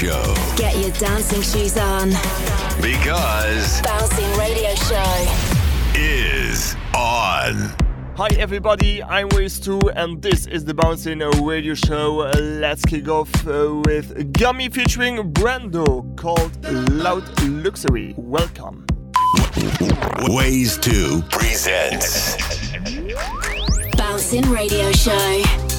Show. Get your dancing shoes on. Because Bouncing Radio Show is on. Hi everybody, I'm Wiz 2 and this is the Bouncing Radio Show. Let's kick off uh, with Gummy featuring Brando called Loud Luxury. Welcome. Ways 2 presents Bouncing Radio Show.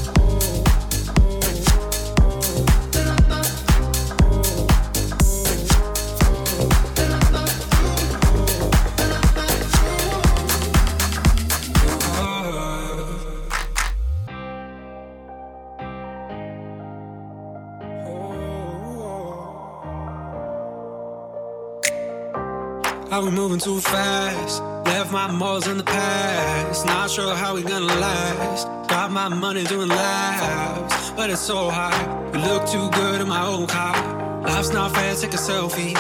We moving too fast? Left my morals in the past. Not sure how we gonna last. Got my money doing laps, but it's so high. You look too good in my old car. Life's not fair, take a selfie.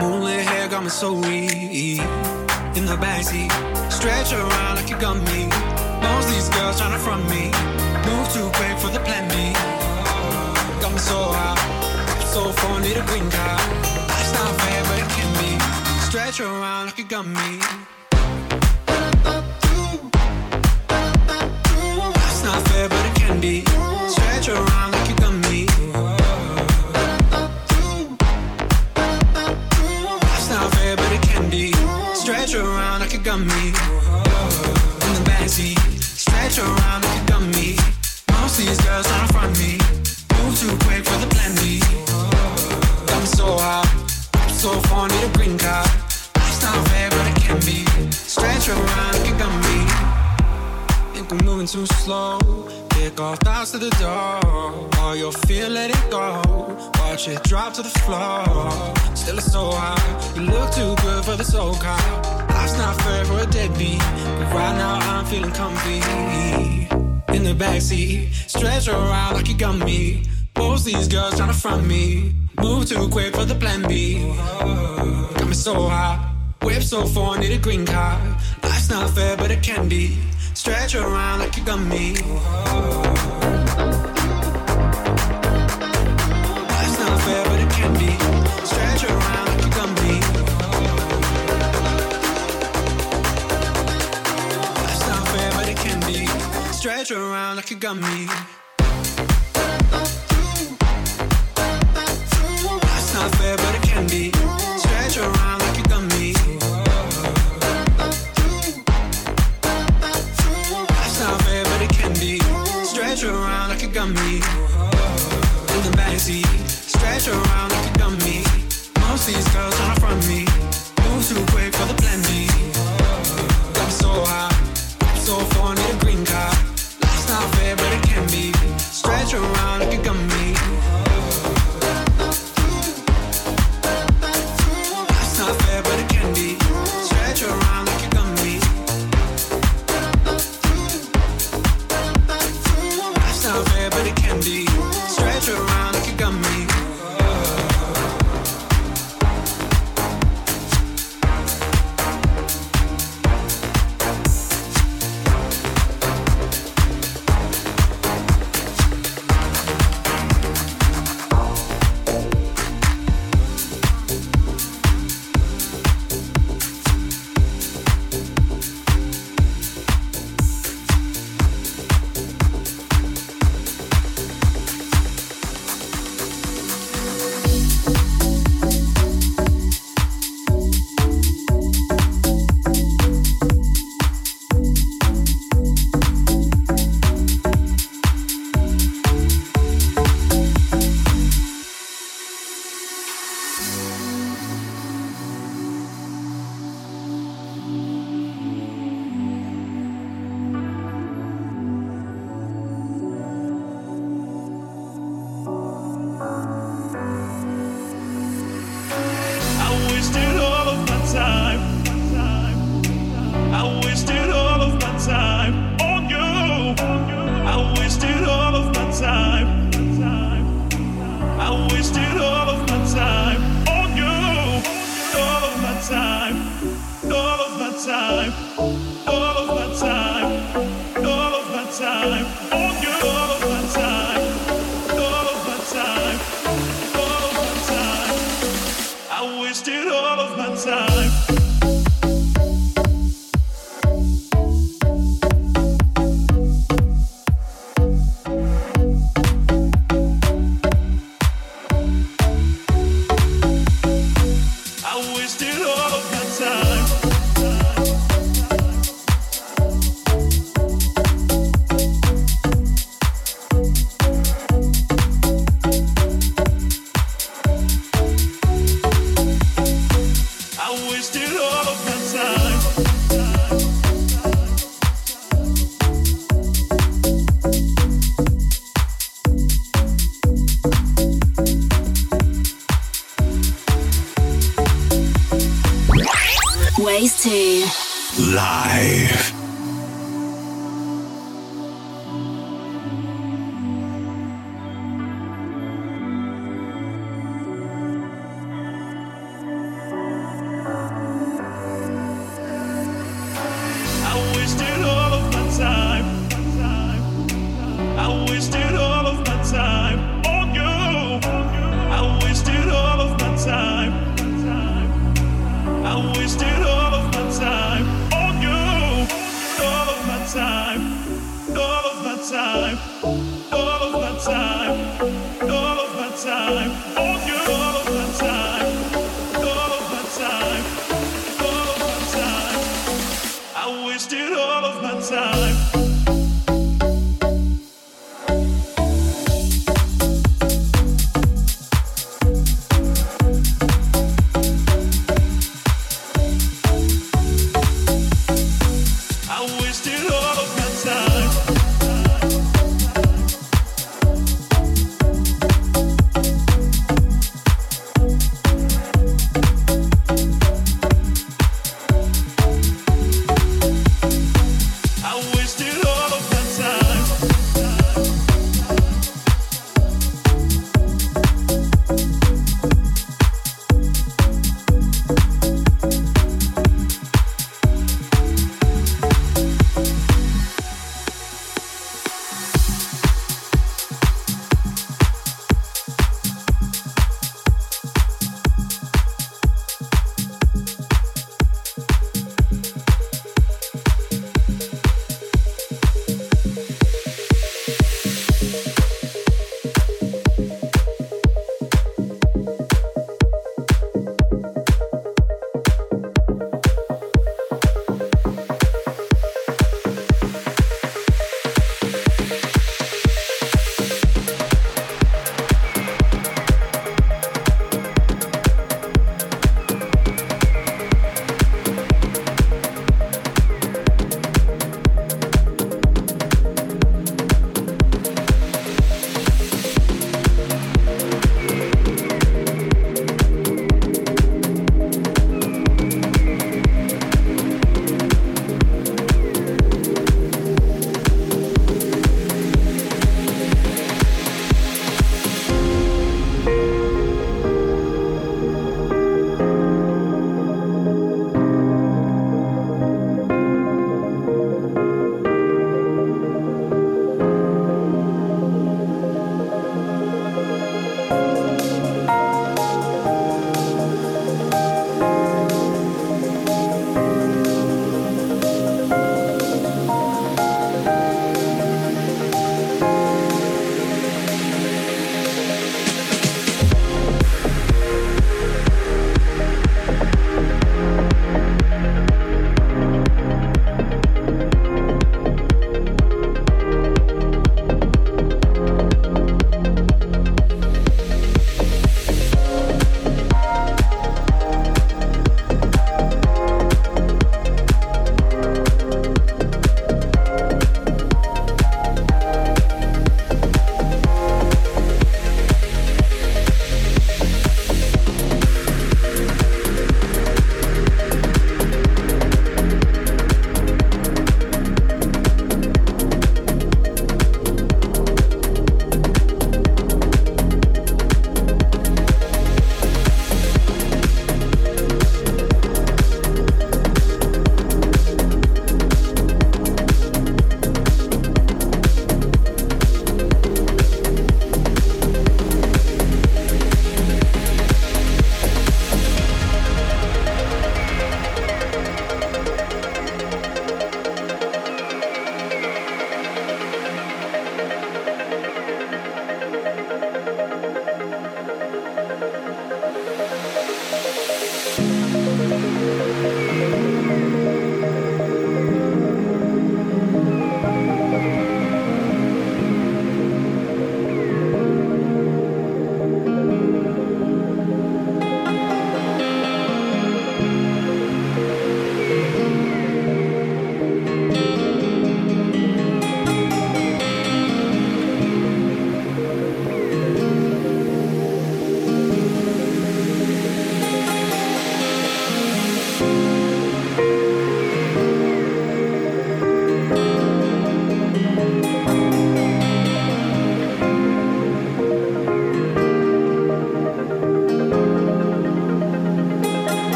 Moonlit hair got me so weak. In the backseat, stretch around like you got me. Most these girls trying to front me. Move too quick for the plan B. Got me so high, so far need a green. Life's not fair, Stretch around like you got me. It's not fair, but it can be. I'm moving too slow. Kick off thoughts to the door. All your fear, let it go. Watch it drop to the floor. Still it's so high. You look too good for the soul car. Life's not fair for a deadbeat. But right now I'm feeling comfy. In the backseat, stretch around like you got me. Most these girls trying to front me. Move too quick for the plan B. Got me so high. Whip so far, need a green card. Life's not fair, but it can be. Stretch around like you got me. Life's not fair, but it can be. Stretch around like you got me. Life's not fair, but it can be. Stretch around like you got me.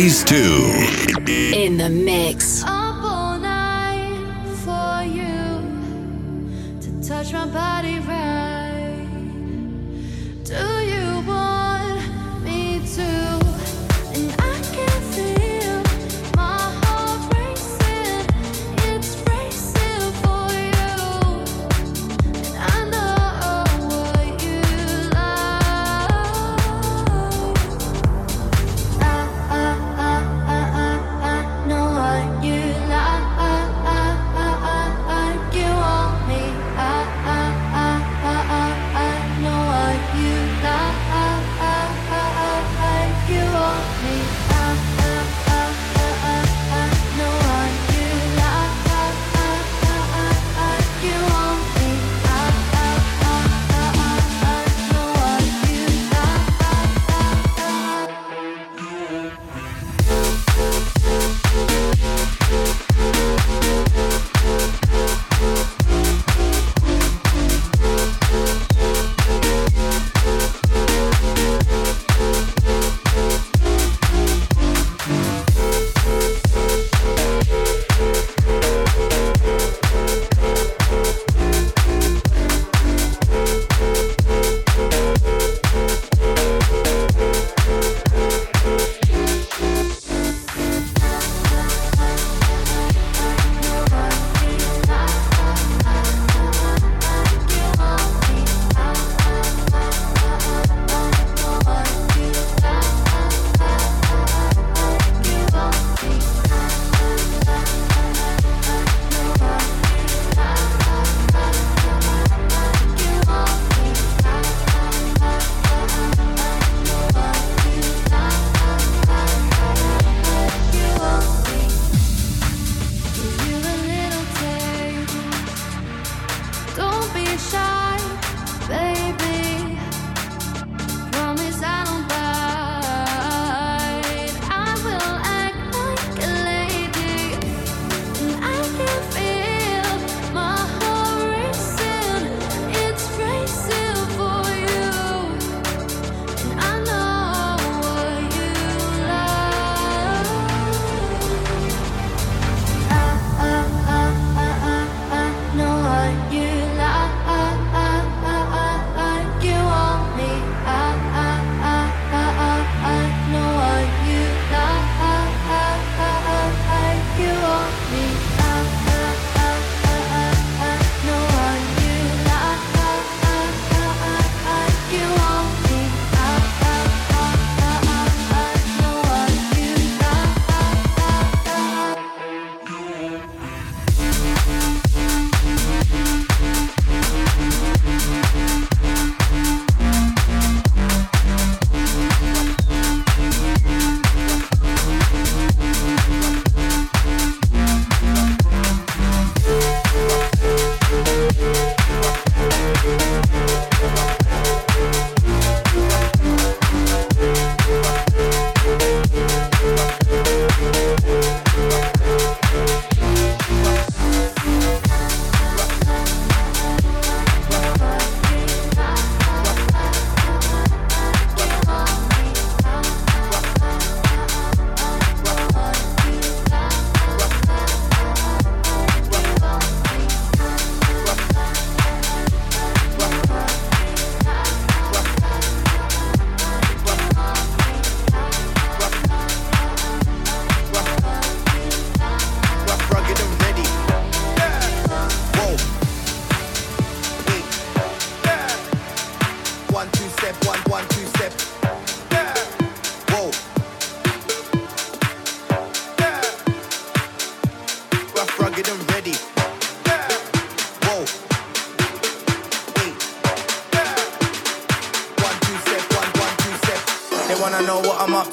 Phase 2.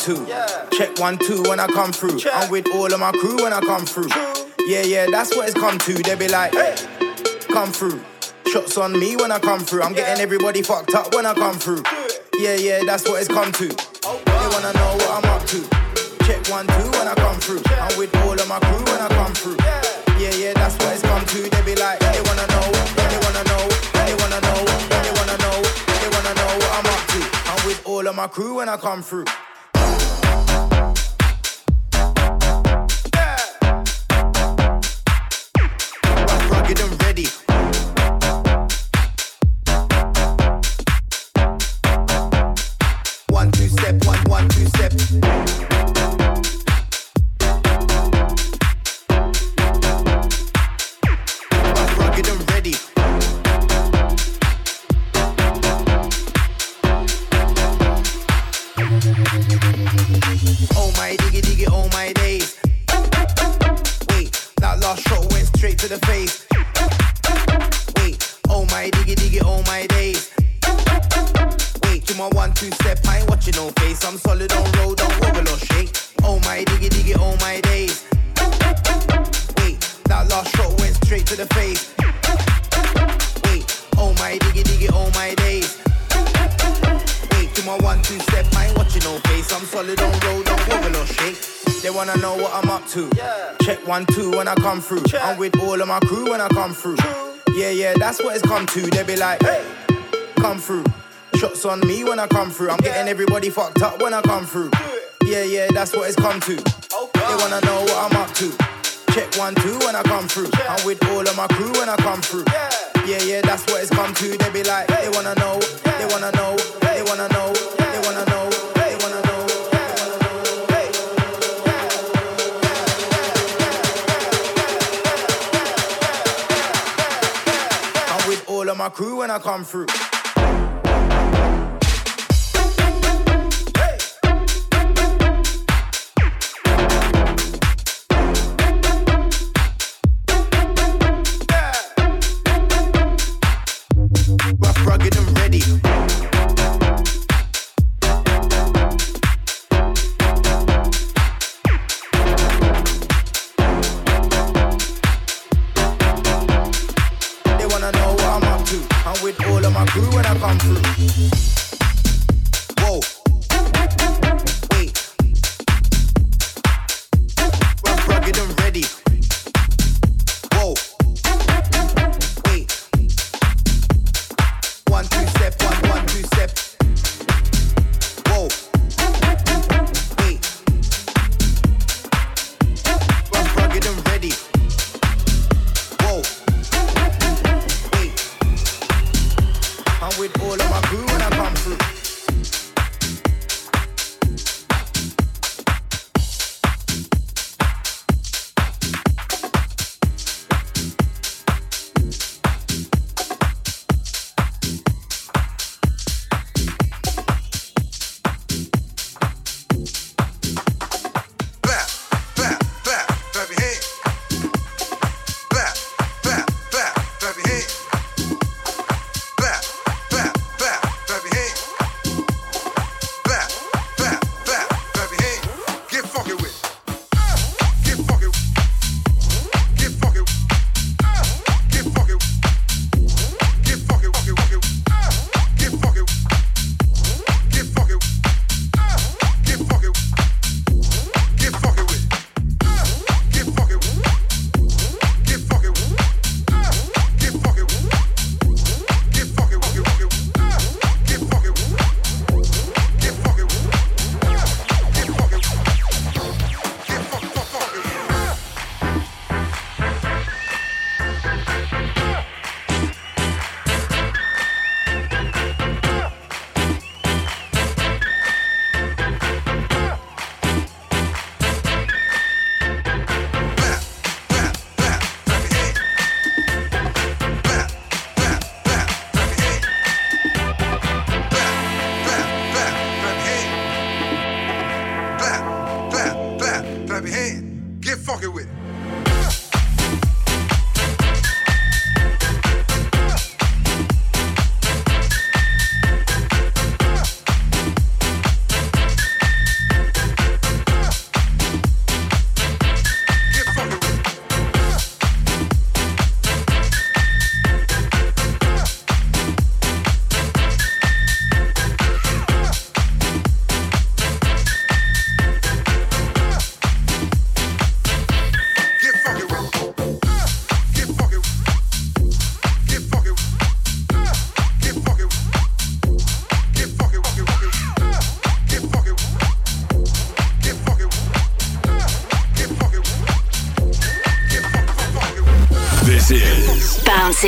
Up to. Check one, two when I come through. I'm with all of my crew when I come through. Yeah, yeah, that's what it's come to. They be like, hey, come through. Shots on me when I come through. I'm getting everybody fucked up when I come through. Yeah, yeah, that's what it's come to. They wanna know what I'm up to. Check one, two when I come through. I'm with all of my crew when I come through. Yeah, yeah, that's what it's come to. They be like, they wanna know, they wanna know, they wanna know, they wanna know, they wanna know what I'm up to. I'm with all of my crew when I come through. That's what it's come to. They be like, hey, come through. Shots on me when I come through. I'm getting everybody fucked up when I come through. Yeah, yeah, that's what it's come to. They wanna know what I'm up to. Check one two when I come through. I'm with all of my crew when I come through. Yeah, yeah, that's what it's come to. They be like, they wanna know, they wanna know, they wanna know, they wanna know, All of my crew when I come through.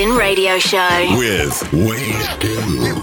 Radio Show. with Wade.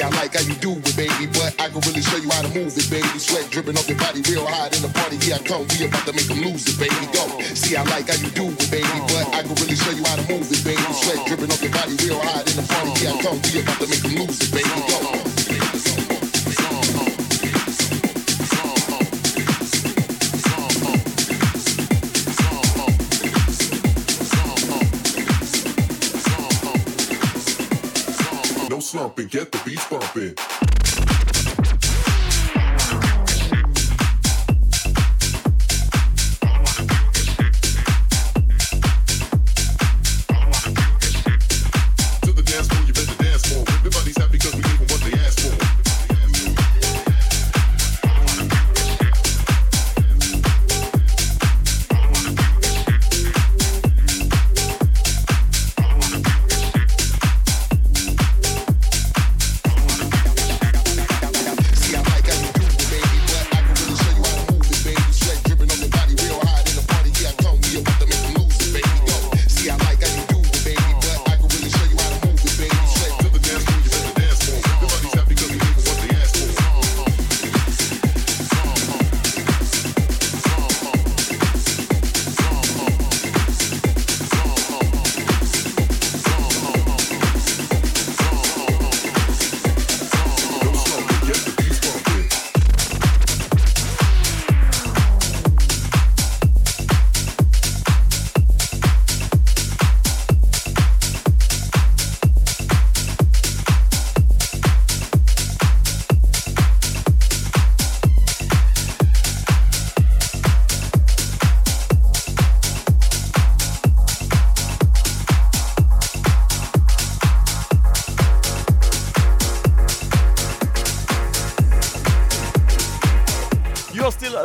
Like how you do it, baby, but I can really show you how to move it, baby. Sweat dripping off your body real hot in the party. Here I come, we about to make them lose it, baby. Go. See, I like how you do it, baby, but I can really show you how to move it, baby. Sweat dripping off your body real hot in the party. Here I come, we about to make them lose it, baby. Go. Get the beats bumping.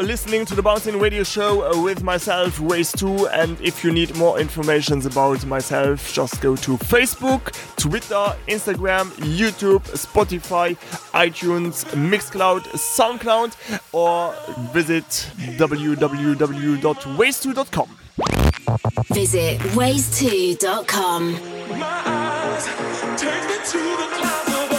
Listening to the Bouncing Radio Show uh, with myself, Ways 2. And if you need more information about myself, just go to Facebook, Twitter, Instagram, YouTube, Spotify, iTunes, Mixcloud, Soundcloud, or visit www.ways2.com. Visit ways2.com. My eyes take me to the clouds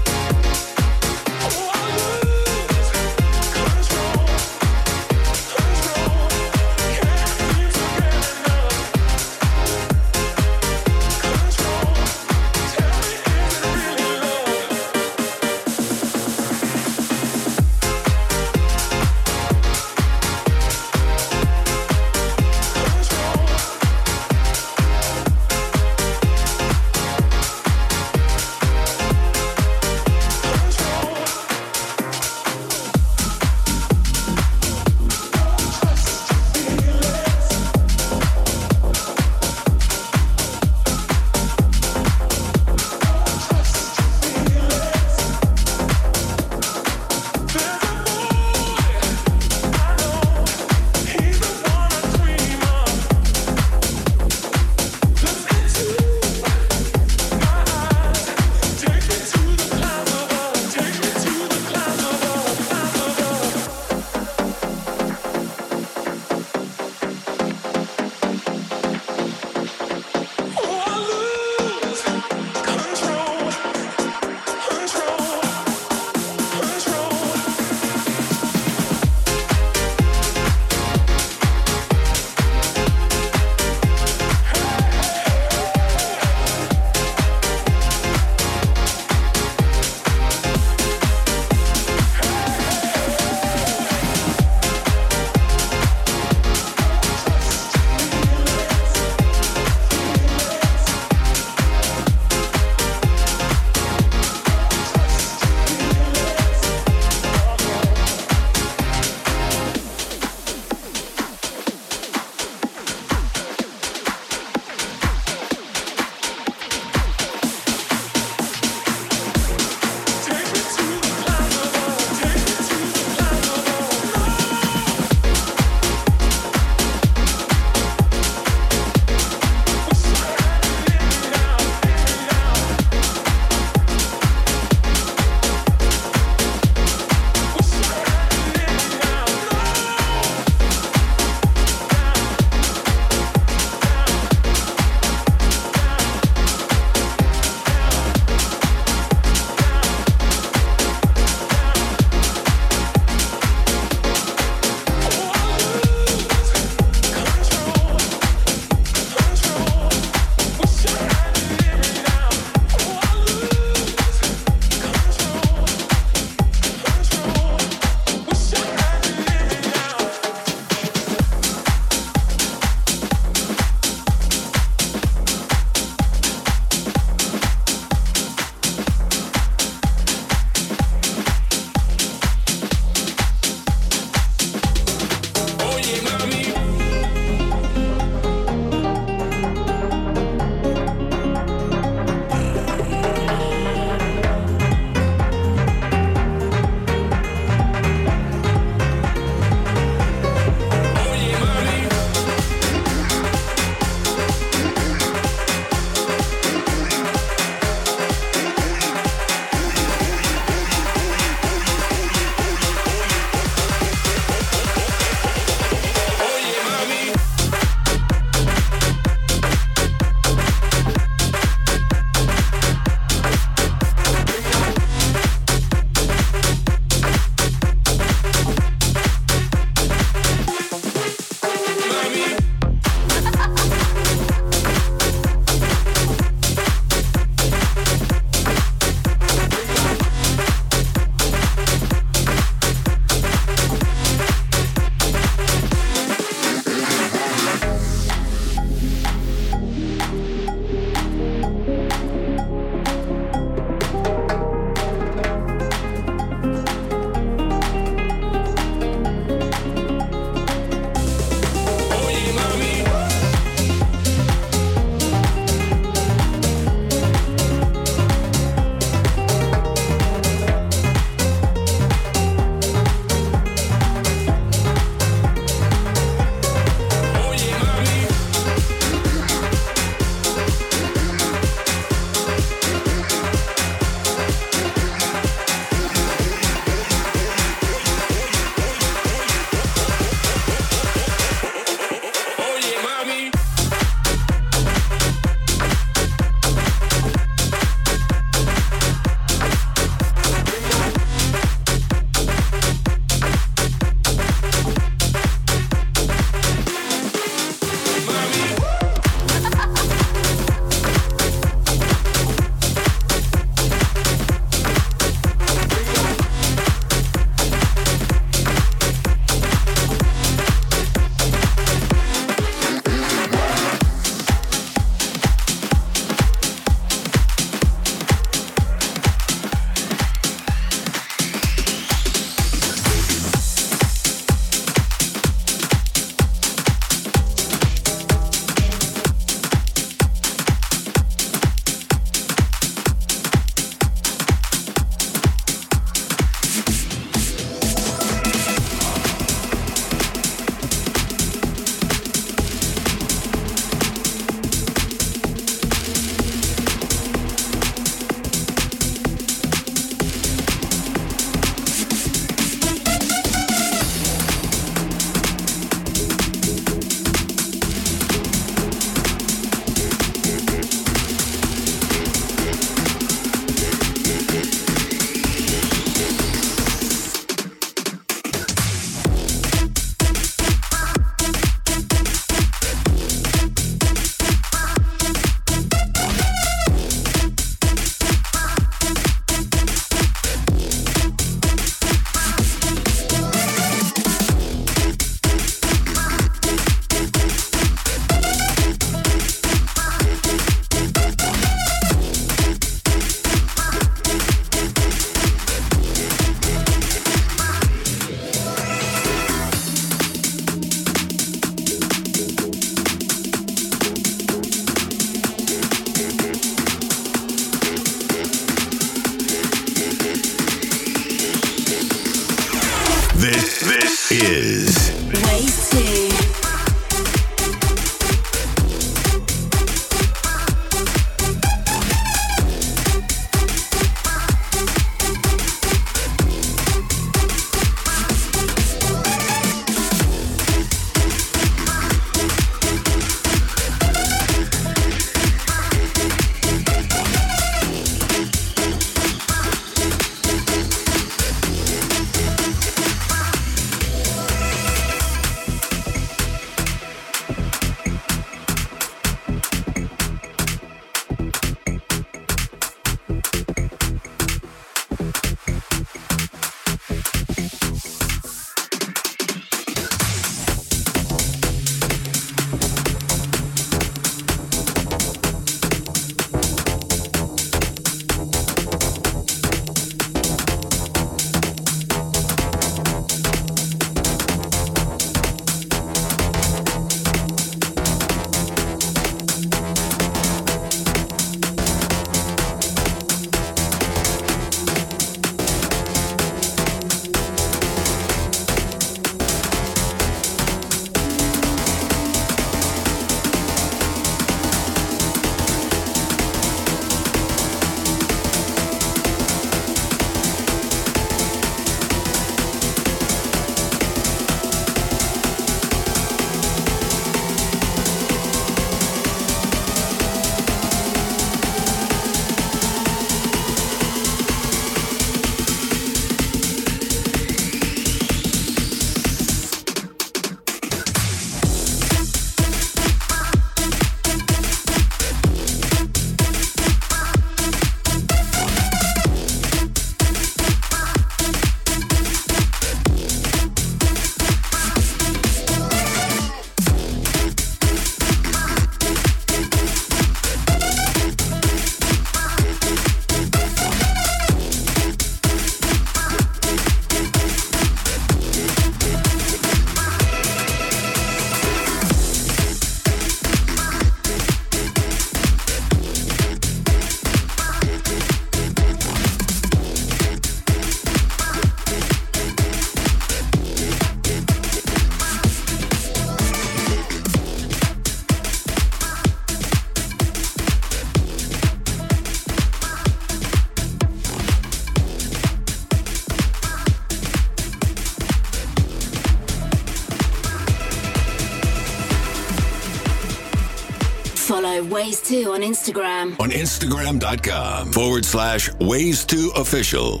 Waves2 on Instagram. On Instagram.com forward slash Ways2Official.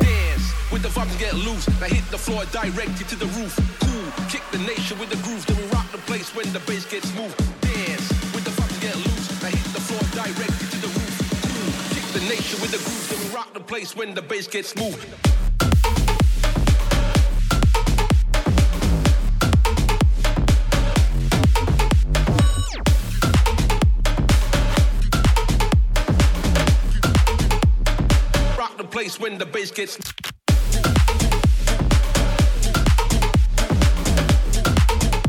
Dance with the vibes get loose. Now hit the floor directed to the roof. Place when the bass gets moved. Rock the place when the bass gets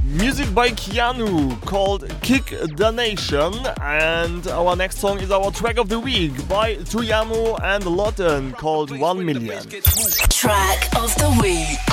Music by Keanu called Kick the Nation, and our next song is our track of the week by Tuyamu and Lotten called 1 Million. Track of the week.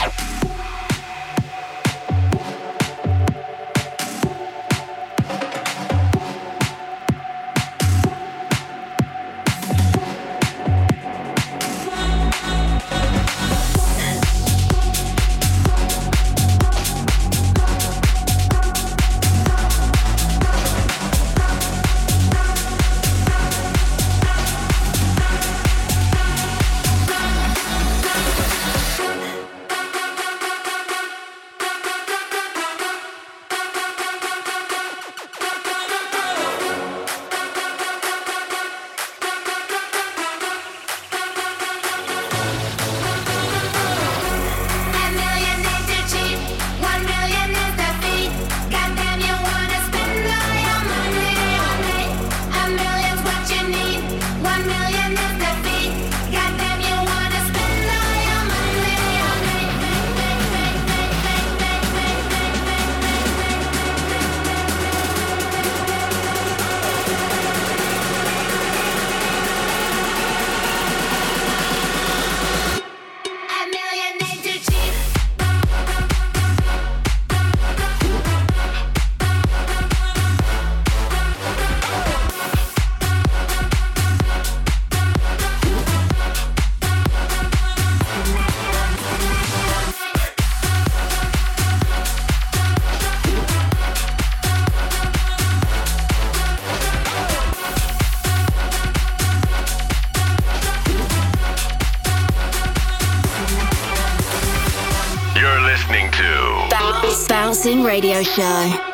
Bouncing Radio Show.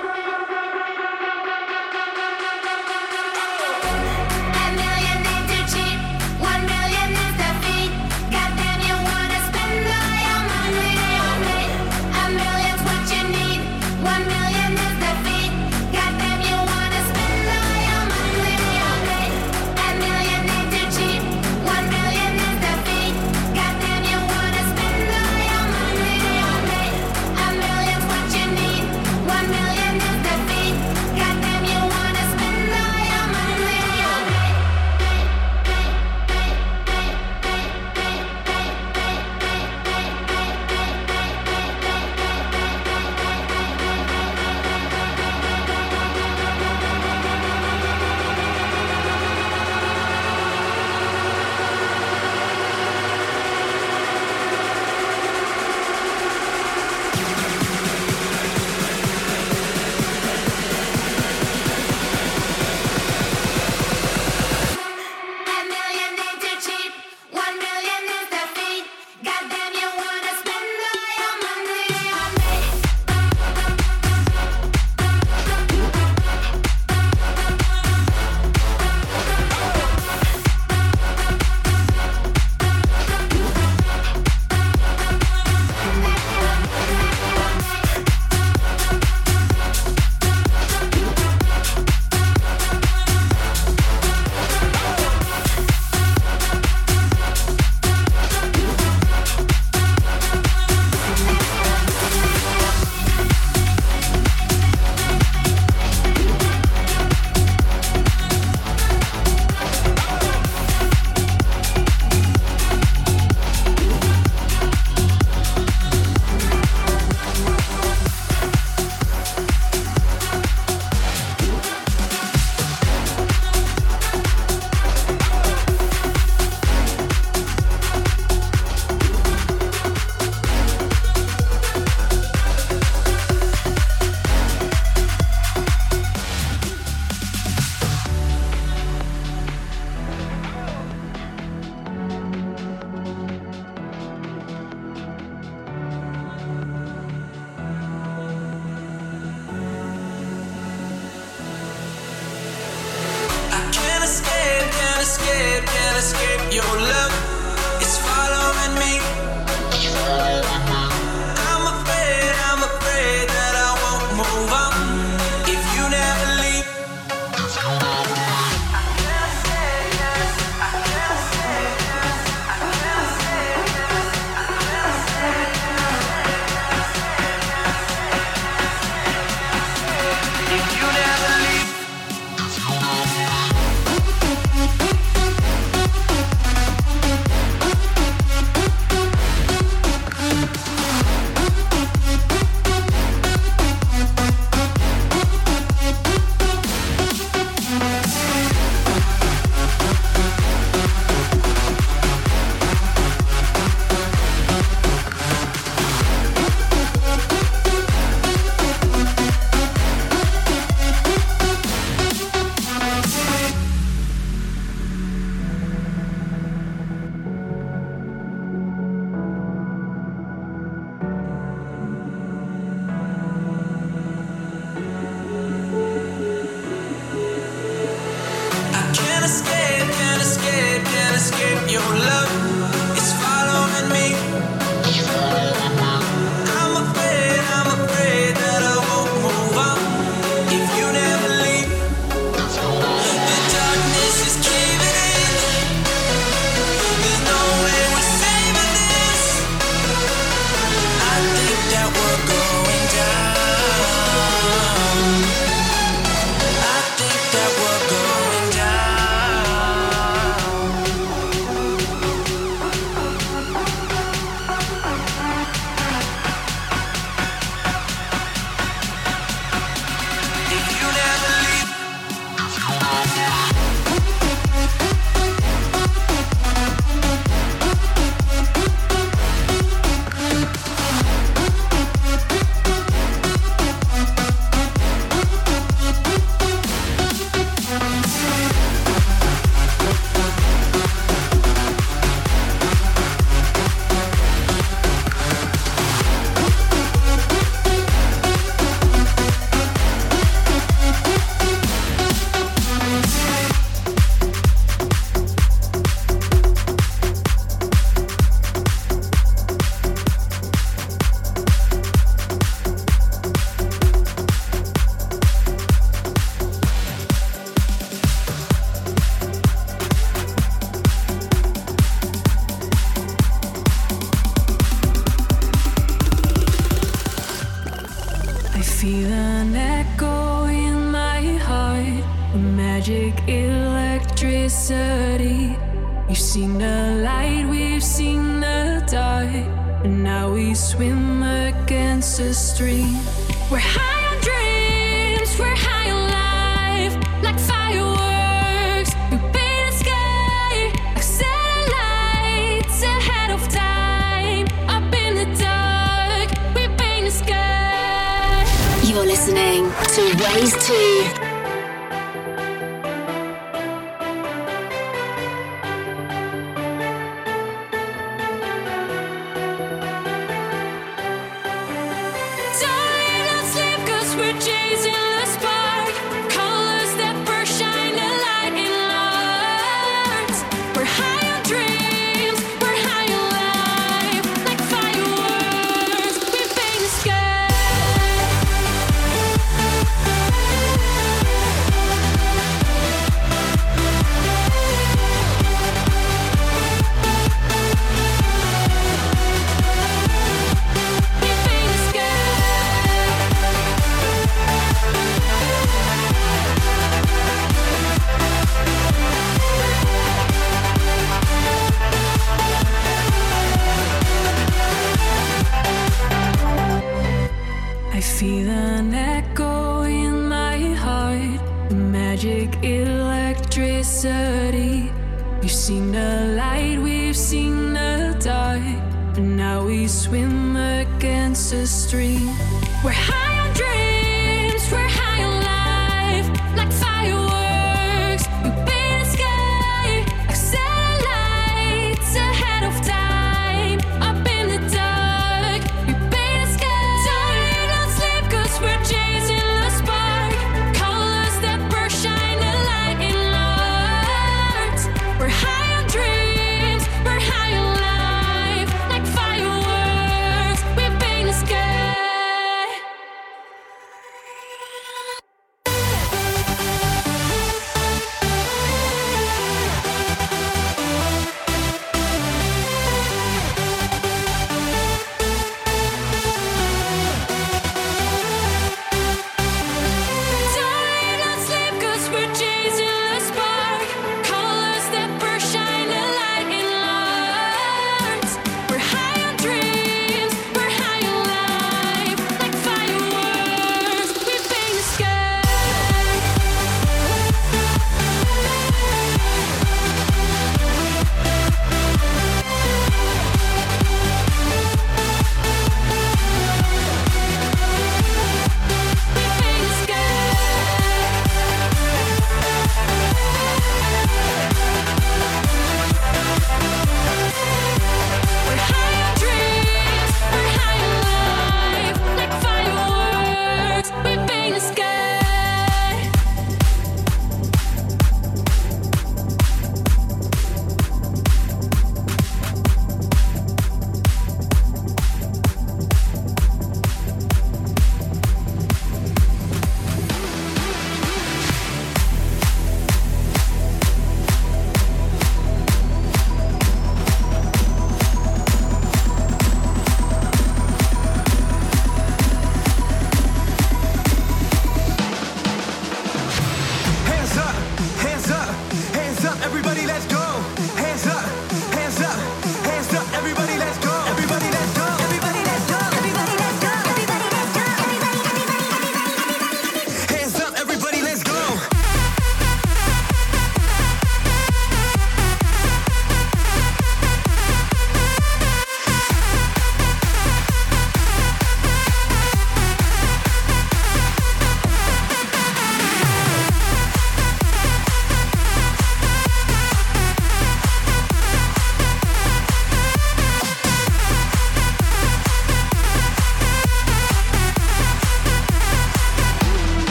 me.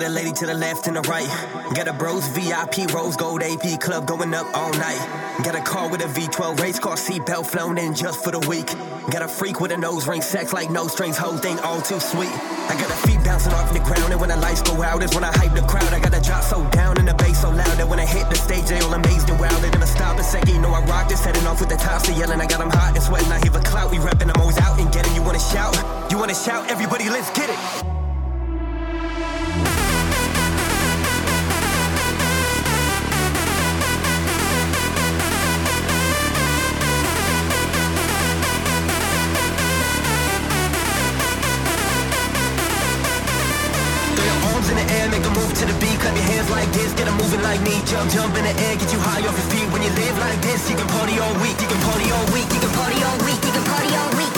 with a lady to the left and the right. Got a bros VIP rose gold AP club going up all night. Got a car with a V12 race car seatbelt flown in just for the week. Got a freak with a nose ring, sex like no strings, whole thing all too sweet. I got a feet bouncing off the ground and when the lights go out is when I hype the crowd. I got a drop so down and the bass so loud that when I hit the stage they all amazed and wowed. They're gonna stop a second, you know I rock this, heading off with the tops, still yelling. I got them hot and sweating. I hear the clout, we repping, I'm always out and getting. You wanna shout? You wanna shout? Everybody, let's get it. air, make a move to the beat. Clap your hands like this, get them moving like me. Jump, jump in the air, get you high off your feet. When you live like this, you can party all week. You can party all week. You can party all week. You can party all week.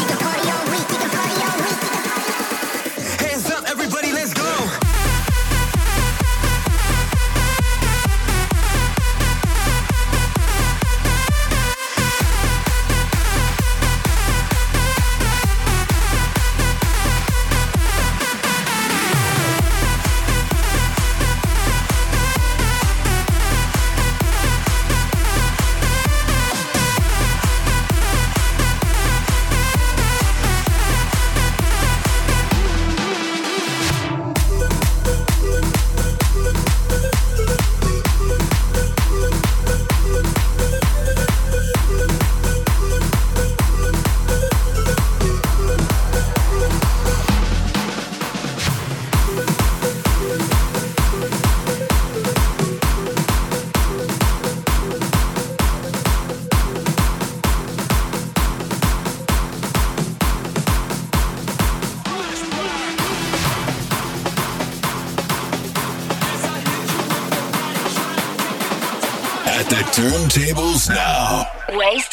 turntables now. Waste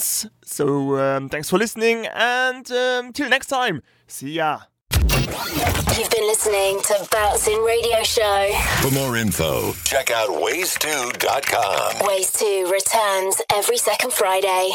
Elements. So um, thanks for listening and um, till next time. See ya. You've been listening to Bouncing Radio Show. For more info, check out ways2.com. Ways2 returns every second Friday.